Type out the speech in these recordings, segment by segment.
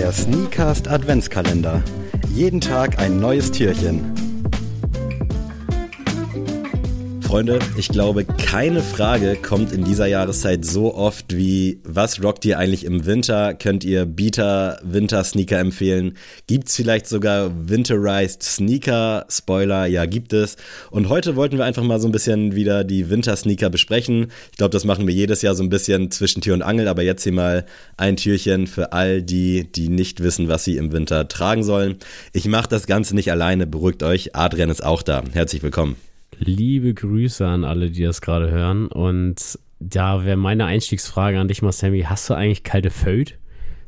Der Sneakast Adventskalender. Jeden Tag ein neues Türchen. Freunde, ich glaube, keine Frage kommt in dieser Jahreszeit so oft wie, was rockt ihr eigentlich im Winter? Könnt ihr Beater Winter Sneaker empfehlen? Gibt's vielleicht sogar Winterized Sneaker? Spoiler, ja, gibt es. Und heute wollten wir einfach mal so ein bisschen wieder die Winter Sneaker besprechen. Ich glaube, das machen wir jedes Jahr so ein bisschen zwischen Tür und Angel, aber jetzt hier mal ein Türchen für all die, die nicht wissen, was sie im Winter tragen sollen. Ich mache das Ganze nicht alleine, beruhigt euch. Adrian ist auch da. Herzlich willkommen. Liebe Grüße an alle, die das gerade hören. Und da wäre meine Einstiegsfrage an dich mal, Sammy. Hast du eigentlich kalte Föt?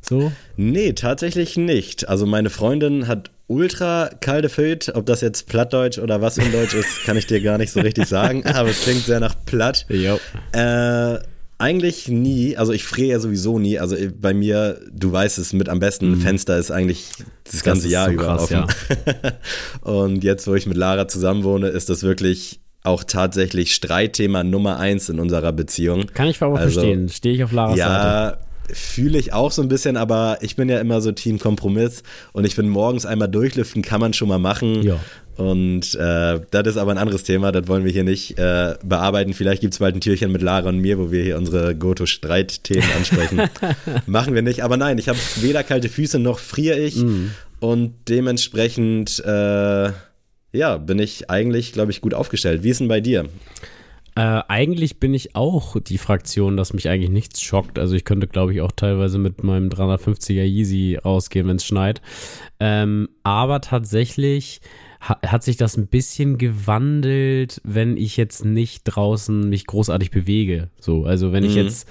So? Nee, tatsächlich nicht. Also meine Freundin hat ultra kalte Föt. Ob das jetzt Plattdeutsch oder was in Deutsch ist, kann ich dir gar nicht so richtig sagen. Aber es klingt sehr nach Platt. Jo. Äh, eigentlich nie, also ich friere ja sowieso nie. Also bei mir, du weißt es mit am besten, mhm. Fenster ist eigentlich das, das ganze Jahr so über krass, offen. Ja. und jetzt, wo ich mit Lara zusammenwohne, ist das wirklich auch tatsächlich Streitthema Nummer eins in unserer Beziehung. Kann ich aber also, verstehen. Stehe ich auf Laras ja, Seite. Ja, fühle ich auch so ein bisschen, aber ich bin ja immer so Team Kompromiss und ich finde, morgens einmal durchlüften kann man schon mal machen. Ja. Und äh, das ist aber ein anderes Thema, das wollen wir hier nicht äh, bearbeiten. Vielleicht gibt es bald ein Türchen mit Lara und mir, wo wir hier unsere Goto-Streitthemen ansprechen. Machen wir nicht. Aber nein, ich habe weder kalte Füße noch friere ich. Mm. Und dementsprechend, äh, ja, bin ich eigentlich, glaube ich, gut aufgestellt. Wie ist denn bei dir? Äh, eigentlich bin ich auch die Fraktion, dass mich eigentlich nichts schockt. Also ich könnte, glaube ich, auch teilweise mit meinem 350er Yeezy rausgehen, wenn es schneit. Ähm, aber tatsächlich hat sich das ein bisschen gewandelt, wenn ich jetzt nicht draußen mich großartig bewege. So, also wenn ich mhm. jetzt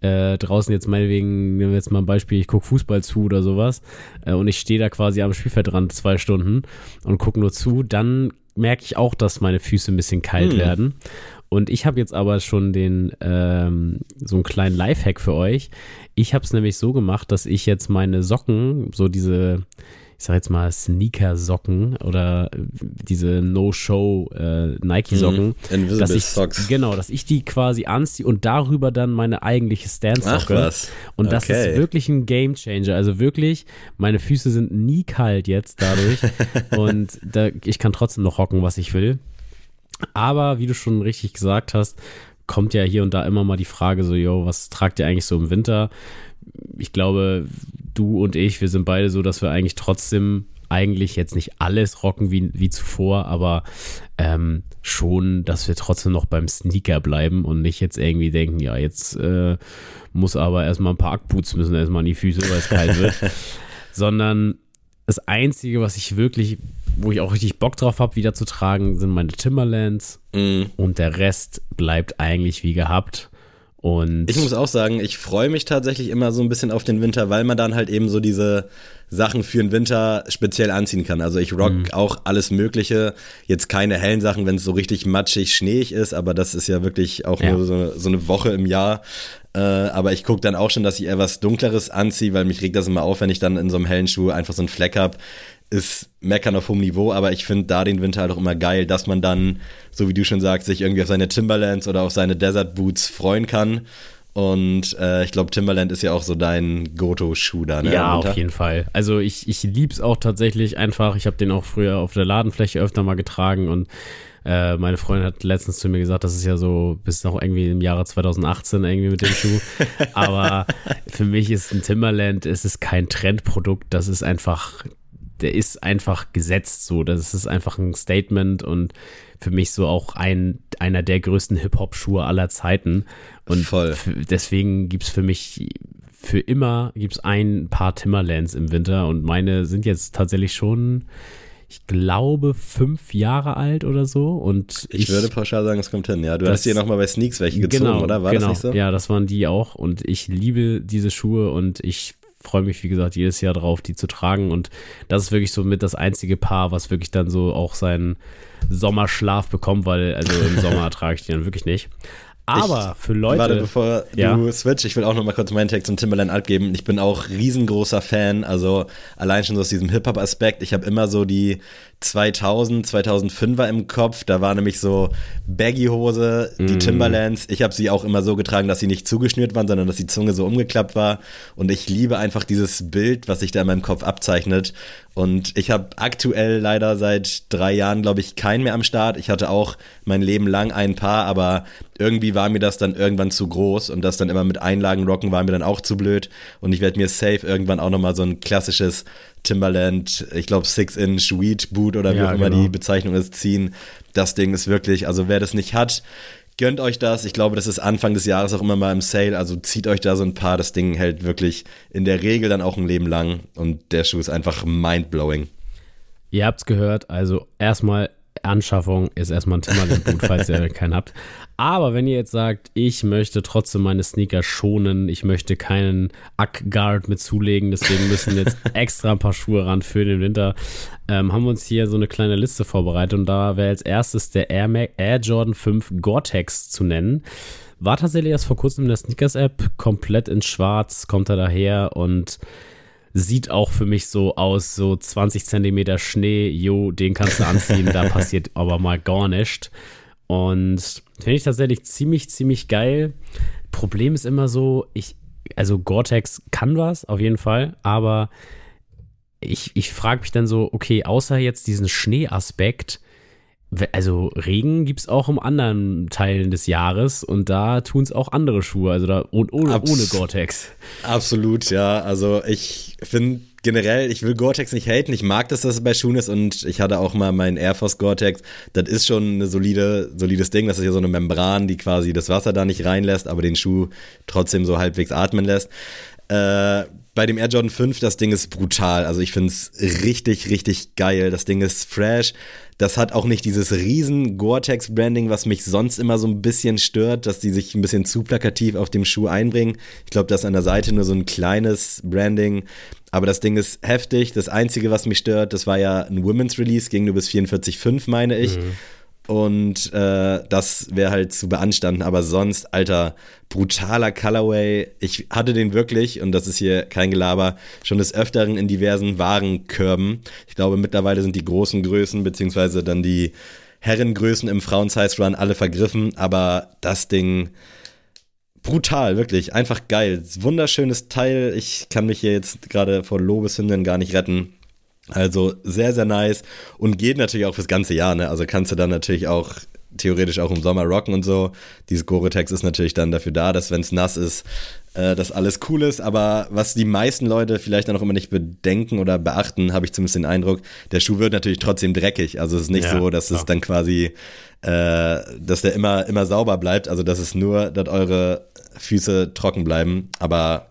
äh, draußen jetzt meinetwegen, nehmen wir jetzt mal ein Beispiel, ich gucke Fußball zu oder sowas äh, und ich stehe da quasi am Spielfeldrand zwei Stunden und gucke nur zu, dann merke ich auch, dass meine Füße ein bisschen kalt mhm. werden. Und ich habe jetzt aber schon den ähm, so einen kleinen Lifehack für euch. Ich habe es nämlich so gemacht, dass ich jetzt meine Socken, so diese ich sag jetzt mal, Sneaker-Socken oder diese No-Show äh, Nike-Socken. Mhm. Dass ich, Socks. Genau, dass ich die quasi anziehe und darüber dann meine eigentliche Stance-Socke. Ach was. Und okay. das ist wirklich ein Game-Changer. Also wirklich, meine Füße sind nie kalt jetzt dadurch und da, ich kann trotzdem noch rocken, was ich will. Aber wie du schon richtig gesagt hast, kommt ja hier und da immer mal die Frage so, yo, was tragt ihr eigentlich so im Winter? Ich glaube, du und ich, wir sind beide so, dass wir eigentlich trotzdem eigentlich jetzt nicht alles rocken wie, wie zuvor, aber ähm, schon, dass wir trotzdem noch beim Sneaker bleiben und nicht jetzt irgendwie denken, ja, jetzt äh, muss aber erstmal ein paar Ackboots müssen erstmal an die Füße, weil es kalt wird. Sondern das Einzige, was ich wirklich, wo ich auch richtig Bock drauf habe, wieder zu tragen, sind meine Timberlands. Mm. Und der Rest bleibt eigentlich wie gehabt. Und ich muss auch sagen, ich freue mich tatsächlich immer so ein bisschen auf den Winter, weil man dann halt eben so diese Sachen für den Winter speziell anziehen kann. Also ich rock mhm. auch alles Mögliche. Jetzt keine hellen Sachen, wenn es so richtig matschig, schneeig ist, aber das ist ja wirklich auch ja. nur so, so, eine Woche im Jahr. Äh, aber ich gucke dann auch schon, dass ich eher was Dunkleres anziehe, weil mich regt das immer auf, wenn ich dann in so einem hellen Schuh einfach so einen Fleck habe ist meckern auf hohem Niveau, aber ich finde da den Winter halt auch immer geil, dass man dann, so wie du schon sagst, sich irgendwie auf seine Timberlands oder auf seine Desert Boots freuen kann. Und äh, ich glaube, Timberland ist ja auch so dein Goto-Schuh da, ne? Ja, auf jeden Fall. Also ich, ich lieb's auch tatsächlich einfach. Ich habe den auch früher auf der Ladenfläche öfter mal getragen und äh, meine Freundin hat letztens zu mir gesagt, das ist ja so bis noch irgendwie im Jahre 2018 irgendwie mit dem Schuh. Aber für mich ist ein Timberland, es ist kein Trendprodukt, das ist einfach der ist einfach gesetzt so. Das ist einfach ein Statement und für mich so auch ein, einer der größten Hip-Hop-Schuhe aller Zeiten. Und Voll. deswegen gibt es für mich für immer gibt's ein paar Timberlands im Winter und meine sind jetzt tatsächlich schon, ich glaube, fünf Jahre alt oder so. Und ich, ich würde pauschal sagen, es kommt hin. Ja, du das, hast hier nochmal bei Sneaks welche gezogen, genau, oder? War genau, das nicht so? Ja, das waren die auch. Und ich liebe diese Schuhe und ich freue mich, wie gesagt, jedes Jahr drauf, die zu tragen. Und das ist wirklich so mit das einzige Paar, was wirklich dann so auch seinen Sommerschlaf bekommt, weil also im Sommer trage ich die dann wirklich nicht. Aber ich, für Leute. Warte, bevor ja. du switch, ich will auch noch mal kurz meinen Tag zum Timberland abgeben. Ich bin auch riesengroßer Fan, also allein schon so aus diesem Hip-Hop-Aspekt. Ich habe immer so die 2000, 2005 war im Kopf. Da war nämlich so Baggy-Hose, die mm. Timberlands. Ich habe sie auch immer so getragen, dass sie nicht zugeschnürt waren, sondern dass die Zunge so umgeklappt war. Und ich liebe einfach dieses Bild, was sich da in meinem Kopf abzeichnet. Und ich habe aktuell leider seit drei Jahren, glaube ich, keinen mehr am Start. Ich hatte auch mein Leben lang ein paar, aber irgendwie war mir das dann irgendwann zu groß und das dann immer mit Einlagen rocken war mir dann auch zu blöd. Und ich werde mir safe irgendwann auch nochmal so ein klassisches Timberland, ich glaube Six-Inch Weed Boot oder wie ja, auch immer genau. die Bezeichnung ist, ziehen. Das Ding ist wirklich, also wer das nicht hat, gönnt euch das. Ich glaube, das ist Anfang des Jahres auch immer mal im Sale. Also zieht euch da so ein paar. Das Ding hält wirklich in der Regel dann auch ein Leben lang. Und der Schuh ist einfach mindblowing. Ihr habt's gehört. Also erstmal Anschaffung ist erstmal ein Timberland-Boot, falls ihr keinen habt. Aber wenn ihr jetzt sagt, ich möchte trotzdem meine Sneaker schonen, ich möchte keinen Ack-Guard mit zulegen, deswegen müssen jetzt extra ein paar Schuhe ran für den Winter, ähm, haben wir uns hier so eine kleine Liste vorbereitet und da wäre als erstes der Air, Mac, Air Jordan 5 Gore-Tex zu nennen. War tatsächlich erst vor kurzem in der Sneakers-App, komplett in schwarz, kommt er daher und sieht auch für mich so aus, so 20 Zentimeter Schnee, jo, den kannst du anziehen, da passiert aber mal gar nichts. Und finde ich tatsächlich ziemlich, ziemlich geil. Problem ist immer so, ich, also Gore-Tex kann was, auf jeden Fall, aber ich, ich frage mich dann so, okay, außer jetzt diesen Schneeaspekt, also Regen gibt es auch in anderen Teilen des Jahres und da tun es auch andere Schuhe, also da ohne, ohne Gore-Tex. Absolut, ja. Also ich finde generell, ich will Gore-Tex nicht haten, ich mag das, dass es bei Schuhen ist und ich hatte auch mal meinen Air Force Gore-Tex. Das ist schon ein solide, solides Ding, das ist ja so eine Membran, die quasi das Wasser da nicht reinlässt, aber den Schuh trotzdem so halbwegs atmen lässt. Äh, bei dem Air Jordan 5, das Ding ist brutal. Also ich finde es richtig, richtig geil. Das Ding ist fresh. Das hat auch nicht dieses riesen Gore-Tex-Branding, was mich sonst immer so ein bisschen stört, dass die sich ein bisschen zu plakativ auf dem Schuh einbringen. Ich glaube, das ist an der Seite nur so ein kleines Branding. Aber das Ding ist heftig. Das Einzige, was mich stört, das war ja ein Women's Release, ging nur bis 44,5, meine ich. Mhm. Und äh, das wäre halt zu beanstanden. Aber sonst, alter, brutaler Colorway. Ich hatte den wirklich, und das ist hier kein Gelaber, schon des Öfteren in diversen Warenkörben. Ich glaube, mittlerweile sind die großen Größen, beziehungsweise dann die Herrengrößen im Frauen-Size-Run alle vergriffen. Aber das Ding, brutal, wirklich. Einfach geil. Wunderschönes Teil. Ich kann mich hier jetzt gerade vor Lobeshymnen gar nicht retten. Also sehr, sehr nice und geht natürlich auch fürs ganze Jahr, ne? Also kannst du dann natürlich auch theoretisch auch im Sommer rocken und so. Dieses Gore-Tex ist natürlich dann dafür da, dass wenn es nass ist, äh, dass alles cool ist. Aber was die meisten Leute vielleicht dann auch immer nicht bedenken oder beachten, habe ich zumindest den Eindruck, der Schuh wird natürlich trotzdem dreckig. Also es ist nicht ja, so, dass klar. es dann quasi, äh, dass der immer, immer sauber bleibt. Also das ist nur, dass eure Füße trocken bleiben. Aber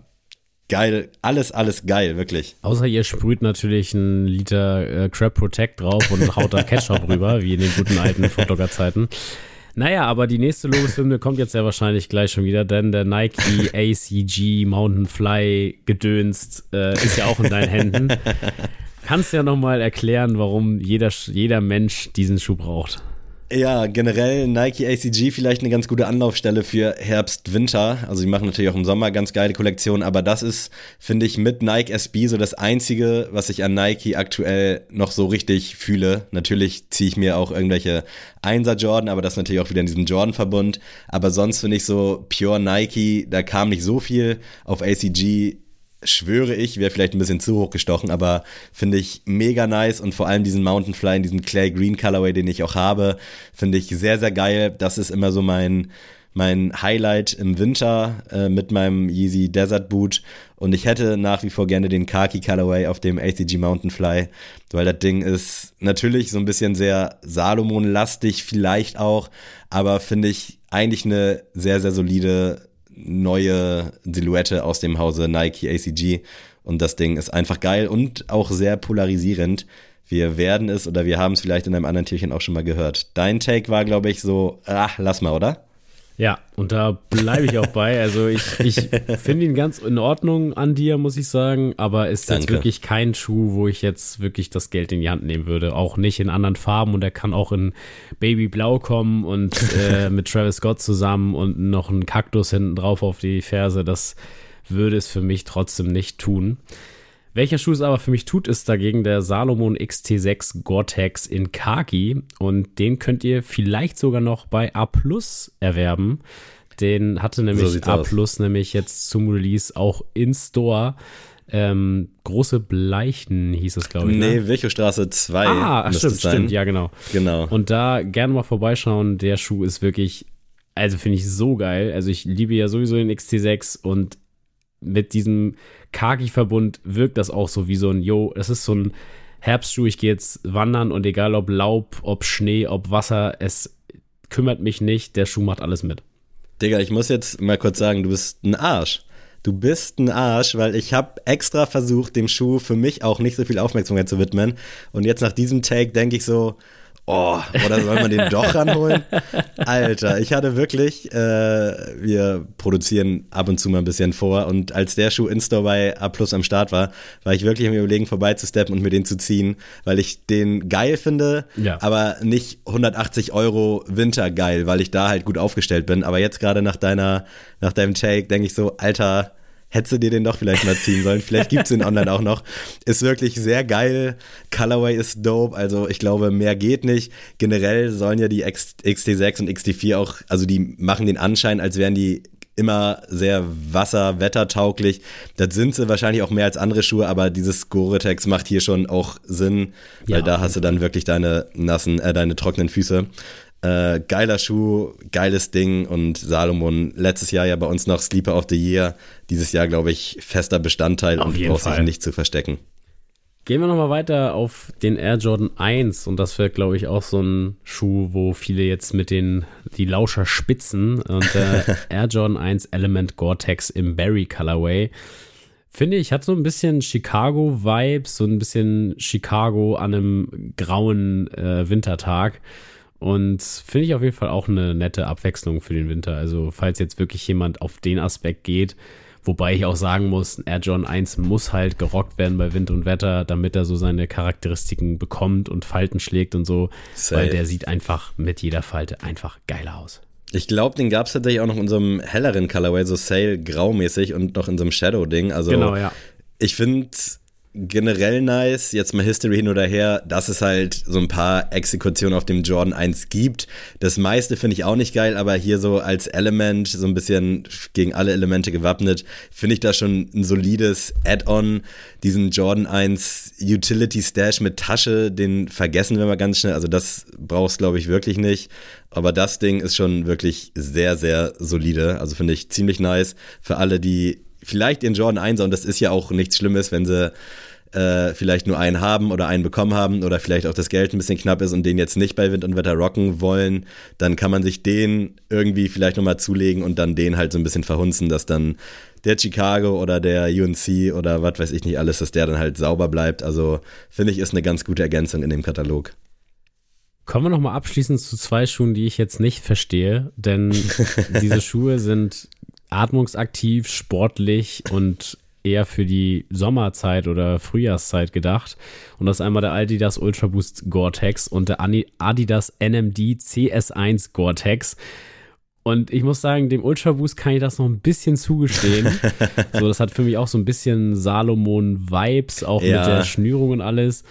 Geil, alles, alles geil, wirklich. Außer ihr sprüht natürlich einen Liter äh, Crab Protect drauf und haut da Ketchup rüber, wie in den guten alten Footlocker-Zeiten. Naja, aber die nächste Lobeshymne kommt jetzt ja wahrscheinlich gleich schon wieder, denn der Nike ACG Mountain Fly gedönst äh, ist ja auch in deinen Händen. Kannst du ja nochmal erklären, warum jeder, jeder Mensch diesen Schuh braucht? Ja, generell Nike ACG vielleicht eine ganz gute Anlaufstelle für Herbst, Winter. Also sie machen natürlich auch im Sommer ganz geile Kollektionen, aber das ist, finde ich, mit Nike SB so das einzige, was ich an Nike aktuell noch so richtig fühle. Natürlich ziehe ich mir auch irgendwelche Einser Jordan, aber das natürlich auch wieder in diesem Jordan-Verbund. Aber sonst finde ich so Pure Nike, da kam nicht so viel auf ACG schwöre ich, wäre vielleicht ein bisschen zu hoch gestochen, aber finde ich mega nice und vor allem diesen Mountain Fly in diesem Clay Green Colorway, den ich auch habe, finde ich sehr, sehr geil. Das ist immer so mein, mein Highlight im Winter äh, mit meinem Yeezy Desert Boot und ich hätte nach wie vor gerne den Khaki Colorway auf dem ACG Mountain Fly, weil das Ding ist natürlich so ein bisschen sehr Salomon-lastig vielleicht auch, aber finde ich eigentlich eine sehr, sehr solide neue Silhouette aus dem Hause Nike ACG. Und das Ding ist einfach geil und auch sehr polarisierend. Wir werden es oder wir haben es vielleicht in einem anderen Tierchen auch schon mal gehört. Dein Take war, glaube ich, so, ach, lass mal, oder? Ja, und da bleibe ich auch bei. Also ich, ich finde ihn ganz in Ordnung an dir, muss ich sagen, aber ist Danke. jetzt wirklich kein Schuh, wo ich jetzt wirklich das Geld in die Hand nehmen würde. Auch nicht in anderen Farben und er kann auch in Babyblau kommen und äh, mit Travis Scott zusammen und noch ein Kaktus hinten drauf auf die Ferse. Das würde es für mich trotzdem nicht tun. Welcher Schuh es aber für mich tut, ist dagegen der Salomon XT6 Gore-Tex in Khaki. Und den könnt ihr vielleicht sogar noch bei A Plus erwerben. Den hatte nämlich So A. Plus nämlich jetzt zum Release auch in Store. Ähm, große Bleichen hieß es, glaube ich. Nee, Ne? Wilchow-Straße 2. Ah, stimmt, sein. stimmt, ja, genau. Genau. Und da gerne mal vorbeischauen. Der Schuh ist wirklich, also finde ich so geil. Also ich liebe ja sowieso den XT6 und mit diesem Kagi-Verbund wirkt das auch so wie so ein, yo, das ist so ein Herbstschuh, ich gehe jetzt wandern und egal ob Laub, ob Schnee, ob Wasser, es kümmert mich nicht, der Schuh macht alles mit. Digga, ich muss jetzt mal kurz sagen, du bist ein Arsch. Du bist ein Arsch, weil ich habe extra versucht, dem Schuh für mich auch nicht so viel Aufmerksamkeit zu widmen. Und jetzt nach diesem Take denke ich so, oh, oder soll man den doch ranholen? Alter, ich hatte wirklich, äh, wir produzieren ab und zu mal ein bisschen vor und als der Schuh Instore bei A Plus am Start war, war ich wirklich am überlegen, vorbeizusteppen und mir den zu ziehen, weil ich den geil finde, Ja. aber nicht 180 Euro Wintergeil, weil ich da halt gut aufgestellt bin. Aber jetzt gerade nach deiner, nach deinem Take denke ich so, Alter, hättest du dir den doch vielleicht mal ziehen sollen. Vielleicht gibt's den online auch noch. Ist wirklich sehr geil. Colorway ist dope. Also ich glaube, mehr geht nicht. Generell sollen ja die X XT6 und XT4 auch, also die machen den Anschein, als wären die immer sehr wasser-wettertauglich. Das sind sie wahrscheinlich auch mehr als andere Schuhe, aber dieses Gore-Tex macht hier schon auch Sinn, weil Ja, da hast du dann wirklich deine nassen, äh, deine trockenen Füße. Äh, geiler Schuh, geiles Ding und Salomon letztes Jahr ja bei uns noch Sleeper of the Year, dieses Jahr glaube ich fester Bestandteil Auf und braucht sich nicht zu verstecken. Gehen wir nochmal weiter auf den Air Jordan 1 und das wird, glaube ich, auch so ein Schuh, wo viele jetzt mit den, die Lauscher spitzen und der Air Jordan 1 Element Gore-Tex im Berry Colorway. Finde ich, hat so ein bisschen Chicago-Vibes, so ein bisschen Chicago an einem grauen äh, Wintertag. Und finde ich auf jeden Fall auch eine nette Abwechslung für den Winter. Also, falls jetzt wirklich jemand auf den Aspekt geht, wobei ich auch sagen muss, ein Air Jordan 1 muss halt gerockt werden bei Wind und Wetter, damit er so seine Charakteristiken bekommt und Falten schlägt und so, Safe. weil der sieht einfach mit jeder Falte einfach geiler aus. Ich glaube, den gab es tatsächlich auch noch in so einem helleren Colorway, so Sail graumäßig und noch in so einem Shadow-Ding. Also Genau, ja. ich finde generell nice, jetzt mal History hin oder her, dass es halt so ein paar Exekutionen auf dem Jordan 1 gibt. Das meiste finde ich auch nicht geil, aber hier so als Element, so ein bisschen gegen alle Elemente gewappnet, finde ich da schon ein solides Add-on. Diesen Jordan 1 Utility Stash mit Tasche, den vergessen wir mal ganz schnell. Also das brauchst glaube ich wirklich nicht. Aber das Ding ist schon wirklich sehr, sehr solide. Also finde ich ziemlich nice für alle, die vielleicht ihren Jordan 1 und das ist ja auch nichts Schlimmes, wenn sie äh, vielleicht nur einen haben oder einen bekommen haben oder vielleicht auch das Geld ein bisschen knapp ist und den jetzt nicht bei Wind und Wetter rocken wollen, dann kann man sich den irgendwie vielleicht nochmal zulegen und dann den halt so ein bisschen verhunzen, dass dann der Chicago oder der UNC oder was weiß ich nicht alles, dass der dann halt sauber bleibt. Also finde ich, ist eine ganz gute Ergänzung in dem Katalog. Kommen wir nochmal abschließend zu zwei Schuhen, die ich jetzt nicht verstehe, denn diese Schuhe sind atmungsaktiv, sportlich und eher für die Sommerzeit oder Frühjahrszeit gedacht. Und das ist einmal der Adidas Ultra Boost Gore-Tex und der Adidas NMD CS1 Gore-Tex. Und ich muss sagen, dem Ultra Boost kann ich das noch ein bisschen zugestehen. so, das hat für mich auch so ein bisschen Salomon-Vibes, auch Ja. mit der Schnürung und alles.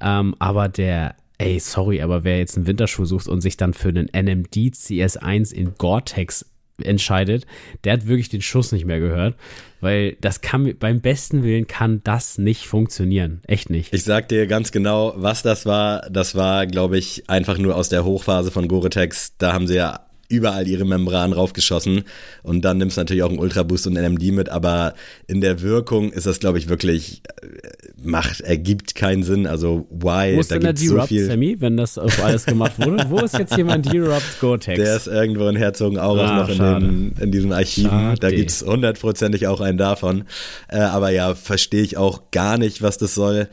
Ähm, aber der, ey, sorry, aber wer jetzt einen Winterschuh sucht und sich dann für einen NMD CS1 in Gore-Tex entscheidet, der hat wirklich den Schuss nicht mehr gehört, weil das kann beim besten Willen kann das nicht funktionieren, echt nicht. Ich sag dir ganz genau, was das war. Das war, glaube ich, einfach nur aus der Hochphase von Gore-Tex. Da haben sie ja überall ihre Membranen raufgeschossen und dann nimmst du natürlich auch einen Ultra Boost und NMD mit, aber in der Wirkung ist das, glaube ich, wirklich äh, macht, ergibt keinen Sinn. Also why? Wo ist da denn der gibt's so D-Rupt, viel. Sammy, wenn das auf alles gemacht wurde? Wo ist jetzt jemand D-Rupt Gore-Tex? Der ist irgendwo in Herzogenaurach Ah, noch in, den, in diesem Archiven. Schade. Da gibt's hundertprozentig auch einen davon. Äh, aber ja, verstehe ich auch gar nicht, was das soll.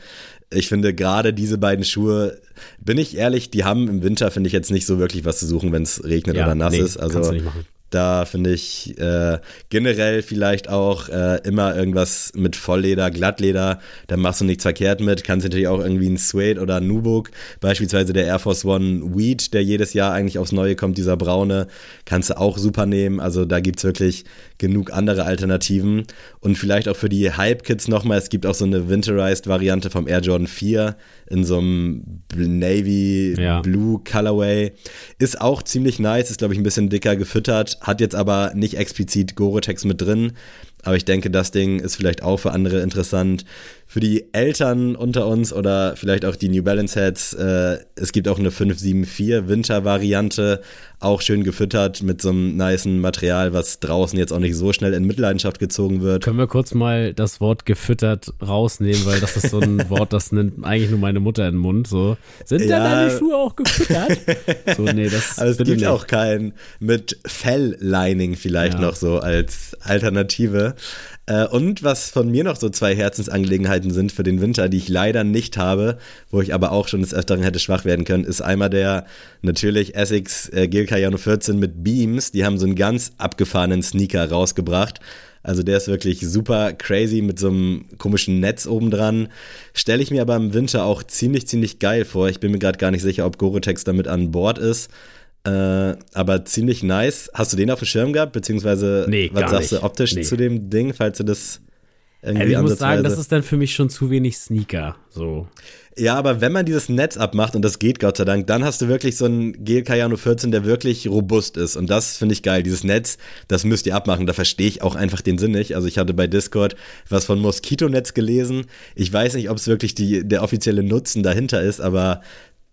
Ich finde gerade diese beiden Schuhe, bin ich ehrlich, die haben im Winter, finde ich, jetzt nicht so wirklich was zu suchen, wenn es regnet Ja, oder nass nee, ist. Also kannst du nicht machen. Da finde ich äh, generell vielleicht auch äh, immer irgendwas mit Vollleder, Glattleder. Da machst du nichts verkehrt mit. Kannst natürlich auch irgendwie ein Suede oder ein Nubuck, beispielsweise der Air Force One Weed, der jedes Jahr eigentlich aufs Neue kommt, dieser braune, kannst du auch super nehmen. Also da gibt's wirklich genug andere Alternativen. Und vielleicht auch für die Hype-Kids nochmal, es gibt auch so eine Winterized-Variante vom Air Jordan 4 in so einem Navy ja. Blue Colorway. Ist auch ziemlich nice, ist glaube ich ein bisschen dicker gefüttert, hat jetzt aber nicht explizit Gore-Tex mit drin. Aber ich denke, das Ding ist vielleicht auch für andere interessant. Für die Eltern unter uns oder vielleicht auch die New Balance Heads, äh, es gibt auch eine 574 Winter-Variante, auch schön gefüttert mit so einem niceen Material, was draußen jetzt auch nicht so schnell in Mitleidenschaft gezogen wird. Können wir kurz mal das Wort gefüttert rausnehmen, weil das ist so ein Wort, das nimmt eigentlich nur meine Mutter in den Mund. So. Sind ja. da deine Schuhe auch gefüttert? so, nee, das Aber es gibt nicht. auch keinen mit Fell-Lining vielleicht ja. noch so als Alternative. Äh, und was von mir noch so zwei Herzensangelegenheiten sind für den Winter, die ich leider nicht habe, wo ich aber auch schon des Öfteren hätte schwach werden können, ist einmal der natürlich Essex äh, Gil Cayano 14 mit Beams. Die haben so einen ganz abgefahrenen Sneaker rausgebracht. Also der ist wirklich super crazy mit so einem komischen Netz obendran. Stelle ich mir aber im Winter auch ziemlich, ziemlich geil vor. Ich bin mir gerade gar nicht sicher, ob Gore-Tex damit an Bord ist. Äh, aber ziemlich nice. Hast du den auf dem Schirm gehabt? Beziehungsweise, nee, was sagst nicht. du optisch nee. zu dem Ding, falls du das irgendwie also Ich muss sagen, das ist dann für mich schon zu wenig Sneaker. So. Ja, aber wenn man dieses Netz abmacht, und das geht Gott sei Dank, dann hast du wirklich so einen Gel Cayano 14, der wirklich robust ist. Und das finde ich geil. Dieses Netz, das müsst ihr abmachen. Da verstehe ich auch einfach den Sinn nicht. Also ich hatte bei Discord was von Moskitonetz gelesen. Ich weiß nicht, ob es wirklich die, der offizielle Nutzen dahinter ist, aber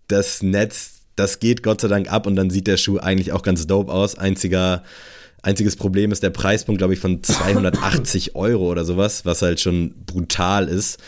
das Netz das geht Gott sei Dank ab und dann sieht der Schuh eigentlich auch ganz dope aus. Einziger, einziges Problem ist der Preispunkt, glaube ich, von 280 Euro oder sowas, was halt schon brutal ist.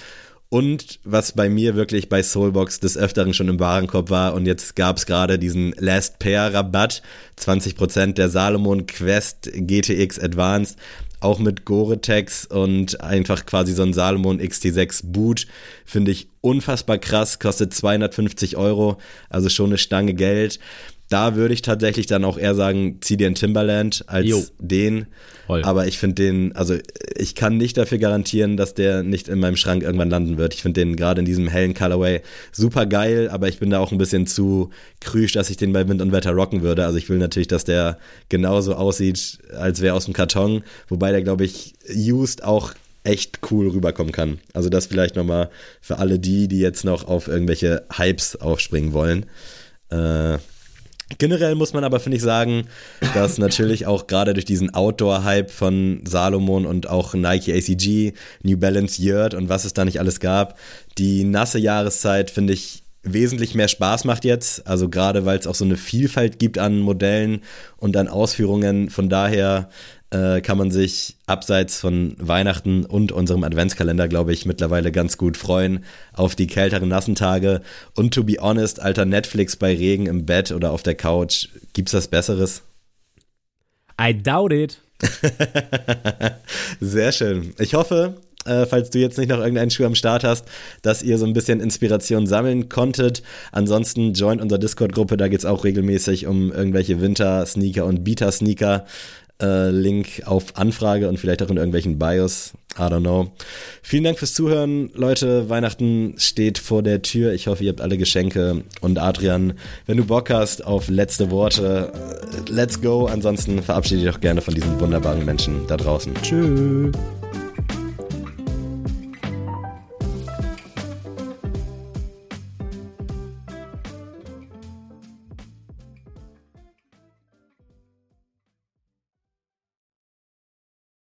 Und was bei mir wirklich bei Soulbox des Öfteren schon im Warenkorb war und jetzt gab es gerade diesen Last Pair Rabatt, 20% der Salomon Quest GTX Advanced auch mit Gore-Tex und einfach quasi so ein Salomon XT6 Boot, finde ich unfassbar krass, kostet 250 Euro, also schon eine Stange Geld. Da würde ich tatsächlich dann auch eher sagen, zieh dir einen Timberland als jo. den. Voll. Aber ich finde den, also ich kann nicht dafür garantieren, dass der nicht in meinem Schrank irgendwann landen wird. Ich finde den gerade in diesem hellen Colorway super geil, aber ich bin da auch ein bisschen zu krüsch, dass ich den bei Wind und Wetter rocken würde. Also ich will natürlich, dass der genauso aussieht, als wäre aus dem Karton. Wobei der, glaube ich, used auch echt cool rüberkommen kann. Also das vielleicht nochmal für alle die, die jetzt noch auf irgendwelche Hypes aufspringen wollen. Äh, Generell muss man aber, finde ich, sagen, dass natürlich auch gerade durch diesen Outdoor-Hype von Salomon und auch Nike ACG, New Balance Yurt und was es da nicht alles gab, die nasse Jahreszeit, finde ich, wesentlich mehr Spaß macht jetzt. Also gerade weil es auch so eine Vielfalt gibt an Modellen und an Ausführungen. Von daher äh, kann man sich abseits von Weihnachten und unserem Adventskalender, glaube ich, mittlerweile ganz gut freuen auf die kälteren, nassen Tage. Und to be honest, alter Netflix bei Regen im Bett oder auf der Couch, gibt's das Besseres? I doubt it. Sehr schön. Ich hoffe, äh, falls du jetzt nicht noch irgendeinen Schuh am Start hast, dass ihr so ein bisschen Inspiration sammeln konntet. Ansonsten joint unsere Discord-Gruppe, da geht es auch regelmäßig um irgendwelche Winter-Sneaker und Beta-Sneaker äh, Link auf Anfrage und vielleicht auch in irgendwelchen Bios. I don't know. Vielen Dank fürs Zuhören, Leute. Weihnachten steht vor der Tür. Ich hoffe, ihr habt alle Geschenke. Und Adrian, wenn du Bock hast auf letzte Worte, äh, let's go. Ansonsten verabschiede dich doch gerne von diesen wunderbaren Menschen da draußen. Tschüss.